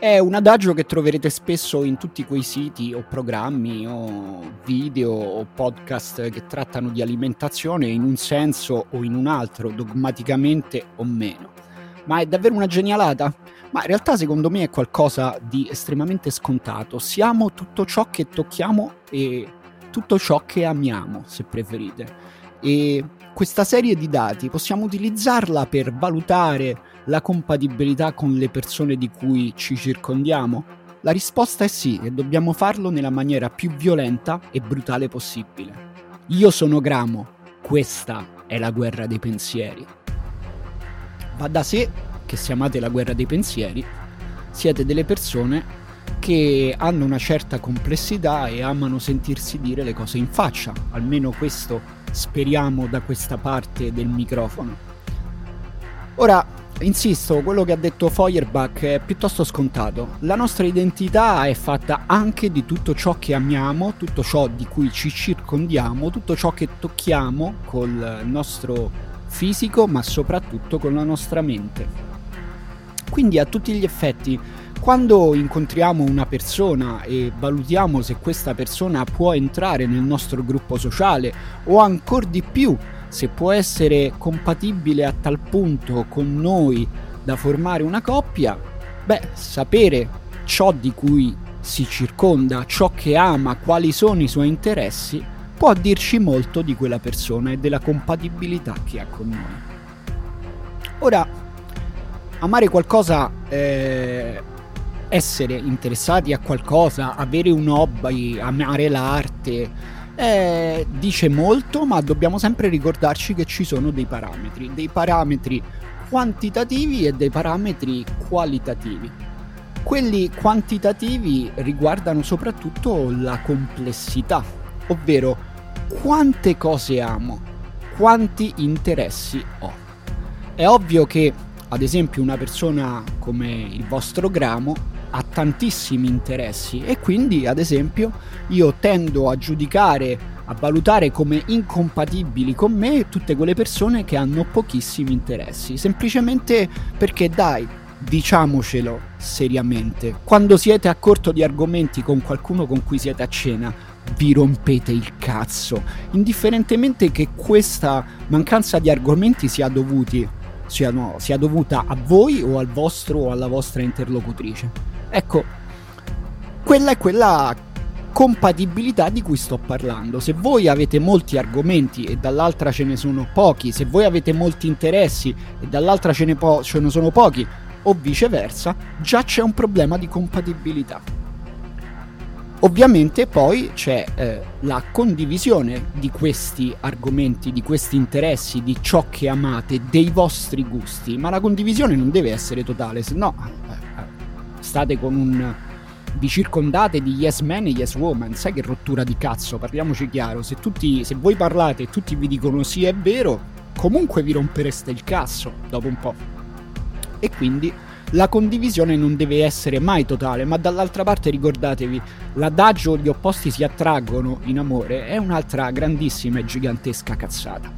È un adagio che troverete spesso in tutti quei siti o programmi o video o podcast che trattano di alimentazione in un senso o in un altro, dogmaticamente o meno. Ma è davvero una genialata? Ma in realtà secondo me è qualcosa di estremamente scontato. Siamo tutto ciò che tocchiamo e tutto ciò che amiamo, se preferite. E questa serie di dati possiamo utilizzarla per valutare la compatibilità con le persone di cui ci circondiamo? La risposta è sì e dobbiamo farlo nella maniera più violenta e brutale possibile. Io sono Gramo, questa è la guerra dei pensieri. Va da sé che se amate la guerra dei pensieri, siete delle persone che hanno una certa complessità e amano sentirsi dire le cose in faccia, almeno questo speriamo da questa parte del microfono. Ora, Insisto, quello che ha detto Feuerbach è piuttosto scontato. La nostra identità è fatta anche di tutto ciò che amiamo, tutto ciò di cui ci circondiamo, tutto ciò che tocchiamo col nostro fisico, ma soprattutto con la nostra mente. Quindi a tutti gli effetti, quando incontriamo una persona e valutiamo se questa persona può entrare nel nostro gruppo sociale o ancora di più se può essere compatibile a tal punto con noi da formare una coppia, beh, sapere ciò di cui si circonda, ciò che ama, quali sono i suoi interessi, può dirci molto di quella persona e della compatibilità che ha con noi. Ora, amare qualcosa, eh, essere interessati a qualcosa, avere un hobby, amare l'arte, eh, dice molto, ma dobbiamo sempre ricordarci che ci sono dei parametri, dei parametri quantitativi e dei parametri qualitativi. Quelli quantitativi riguardano soprattutto la complessità, ovvero quante cose amo, quanti interessi ho. È ovvio che, ad esempio, una persona come il vostro Gramo tantissimi interessi e quindi ad esempio io tendo a giudicare, a valutare come incompatibili con me tutte quelle persone che hanno pochissimi interessi, semplicemente perché dai, diciamocelo seriamente, quando siete a corto di argomenti con qualcuno con cui siete a cena, vi rompete il cazzo, indifferentemente che questa mancanza di argomenti sia, dovuti, sia, no, sia dovuta a voi o al vostro o alla vostra interlocutrice. Ecco, quella è quella compatibilità di cui sto parlando. Se voi avete molti argomenti e dall'altra ce ne sono pochi, se voi avete molti interessi e dall'altra ce ne, po- ce ne sono pochi, o viceversa, già c'è un problema di compatibilità. Ovviamente poi c'è eh, la condivisione di questi argomenti, di questi interessi, di ciò che amate, dei vostri gusti, ma la condivisione non deve essere totale, se no state con un vi circondate di yes men e yes woman, sai che rottura di cazzo, parliamoci chiaro, se, tutti, se voi parlate e tutti vi dicono sì è vero, comunque vi rompereste il cazzo dopo un po'. E quindi la condivisione non deve essere mai totale, ma dall'altra parte ricordatevi, l'adagio gli opposti si attraggono in amore è un'altra grandissima e gigantesca cazzata.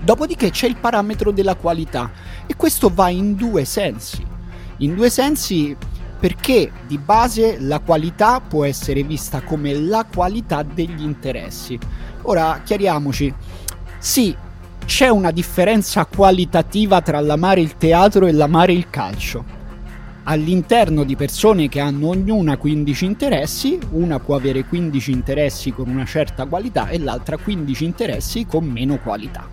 Dopodiché c'è il parametro della qualità e questo va in due sensi in due sensi perché di base la qualità può essere vista come la qualità degli interessi. Ora, chiariamoci, sì, c'è una differenza qualitativa tra l'amare il teatro e l'amare il calcio. All'interno di persone che hanno ognuna 15 interessi, una può avere 15 interessi con una certa qualità e l'altra 15 interessi con meno qualità.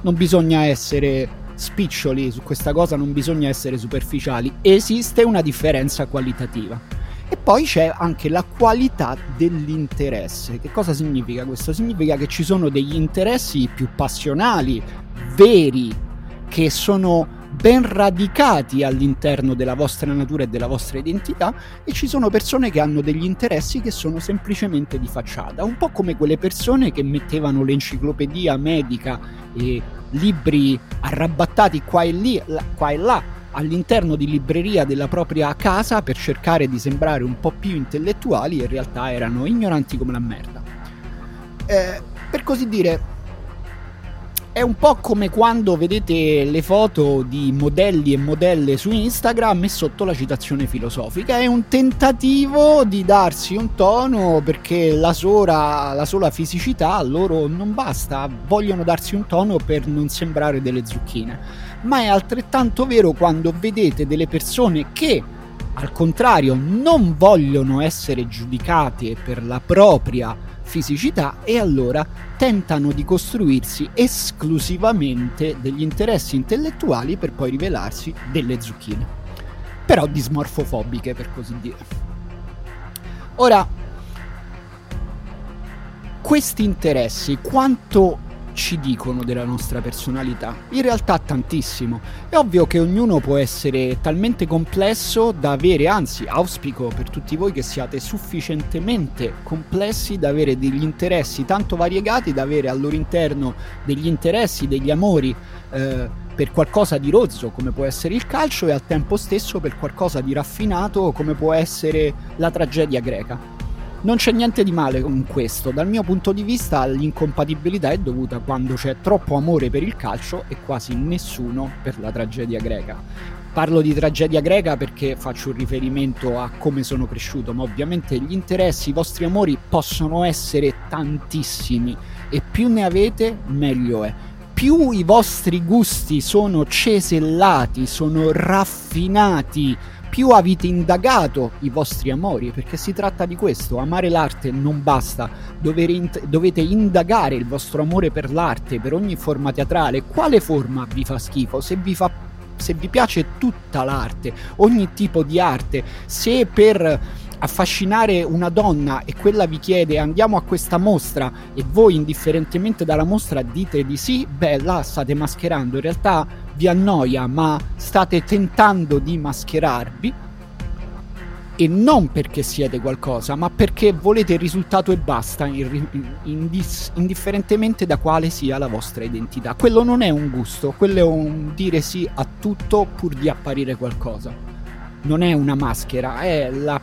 Non bisogna essere spiccioli su questa cosa, non bisogna essere superficiali, esiste una differenza qualitativa. E poi c'è anche la qualità dell'interesse. Che cosa significa questo? Significa che ci sono degli interessi più passionali, veri, che sono ben radicati all'interno della vostra natura e della vostra identità e ci sono persone che hanno degli interessi che sono semplicemente di facciata, un po' come quelle persone che mettevano l'enciclopedia medica e libri arrabattati qua e lì, qua e là all'interno di libreria della propria casa per cercare di sembrare un po' più intellettuali e in realtà erano ignoranti come la merda. Eh, per così dire, è un po' come quando vedete le foto di modelli e modelle su Instagram e sotto la citazione filosofica. È un tentativo di darsi un tono perché la sola, la sola fisicità a loro non basta, vogliono darsi un tono per non sembrare delle zucchine ma è altrettanto vero quando vedete delle persone che al contrario non vogliono essere giudicate per la propria fisicità e allora tentano di costruirsi esclusivamente degli interessi intellettuali per poi rivelarsi delle zucchine, però dismorfofobiche per così dire. Ora, questi interessi quanto ci dicono della nostra personalità? In realtà tantissimo. È ovvio che ognuno può essere talmente complesso da avere, anzi auspico per tutti voi che siate sufficientemente complessi da avere degli interessi tanto variegati da avere al loro interno degli interessi, degli amori eh, per qualcosa di rozzo come può essere il calcio e al tempo stesso per qualcosa di raffinato come può essere la tragedia greca. Non c'è niente di male con questo, dal mio punto di vista l'incompatibilità è dovuta quando c'è troppo amore per il calcio e quasi nessuno per la tragedia greca. Parlo di tragedia greca perché faccio un riferimento a come sono cresciuto, ma ovviamente gli interessi, i vostri amori possono essere tantissimi e più ne avete meglio è più i vostri gusti sono cesellati, sono raffinati, più avete indagato i vostri amori, perché si tratta di questo, amare l'arte non basta, dovete indagare il vostro amore per l'arte, per ogni forma teatrale, quale forma vi fa schifo, se vi fa se vi piace tutta l'arte, ogni tipo di arte, se per affascinare una donna e quella vi chiede andiamo a questa mostra e voi indifferentemente dalla mostra dite di sì, beh là state mascherando, in realtà vi annoia ma state tentando di mascherarvi e non perché siete qualcosa, ma perché volete il risultato e basta, indis- indifferentemente da quale sia la vostra identità. Quello non è un gusto, quello è un dire sì a tutto pur di apparire qualcosa. Non è una maschera, è la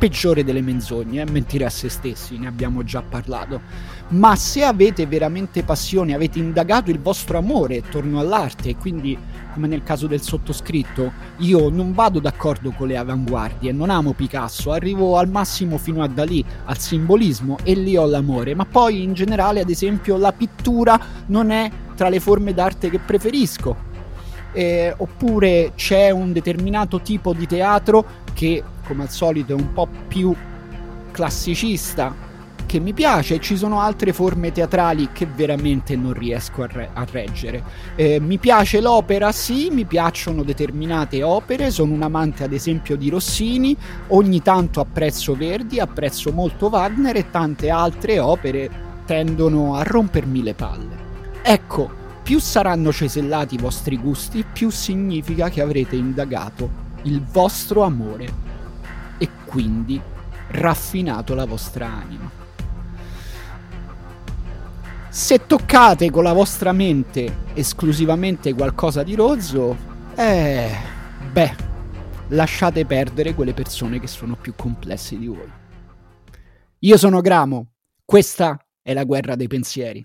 peggiore delle menzogne, eh? mentire a se stessi, ne abbiamo già parlato. Ma se avete veramente passione, avete indagato il vostro amore attorno all'arte, quindi, come nel caso del sottoscritto, io non vado d'accordo con le avanguardie, non amo Picasso, arrivo al massimo fino a Dalì, al simbolismo, e lì ho l'amore, ma poi in generale, ad esempio, la pittura non è tra le forme d'arte che preferisco. Eh, oppure c'è un determinato tipo di teatro che come al solito è un po' più classicista che mi piace e ci sono altre forme teatrali che veramente non riesco a, re- a reggere. Eh, mi piace l'opera, sì, mi piacciono determinate opere, sono un amante ad esempio di Rossini, ogni tanto apprezzo Verdi, apprezzo molto Wagner e tante altre opere tendono a rompermi le palle. Ecco, più saranno cesellati i vostri gusti, più significa che avrete indagato il vostro amore e quindi raffinato la vostra anima. Se toccate con la vostra mente esclusivamente qualcosa di rozzo, eh, beh, lasciate perdere quelle persone che sono più complesse di voi. Io sono Gramo, questa è la guerra dei pensieri.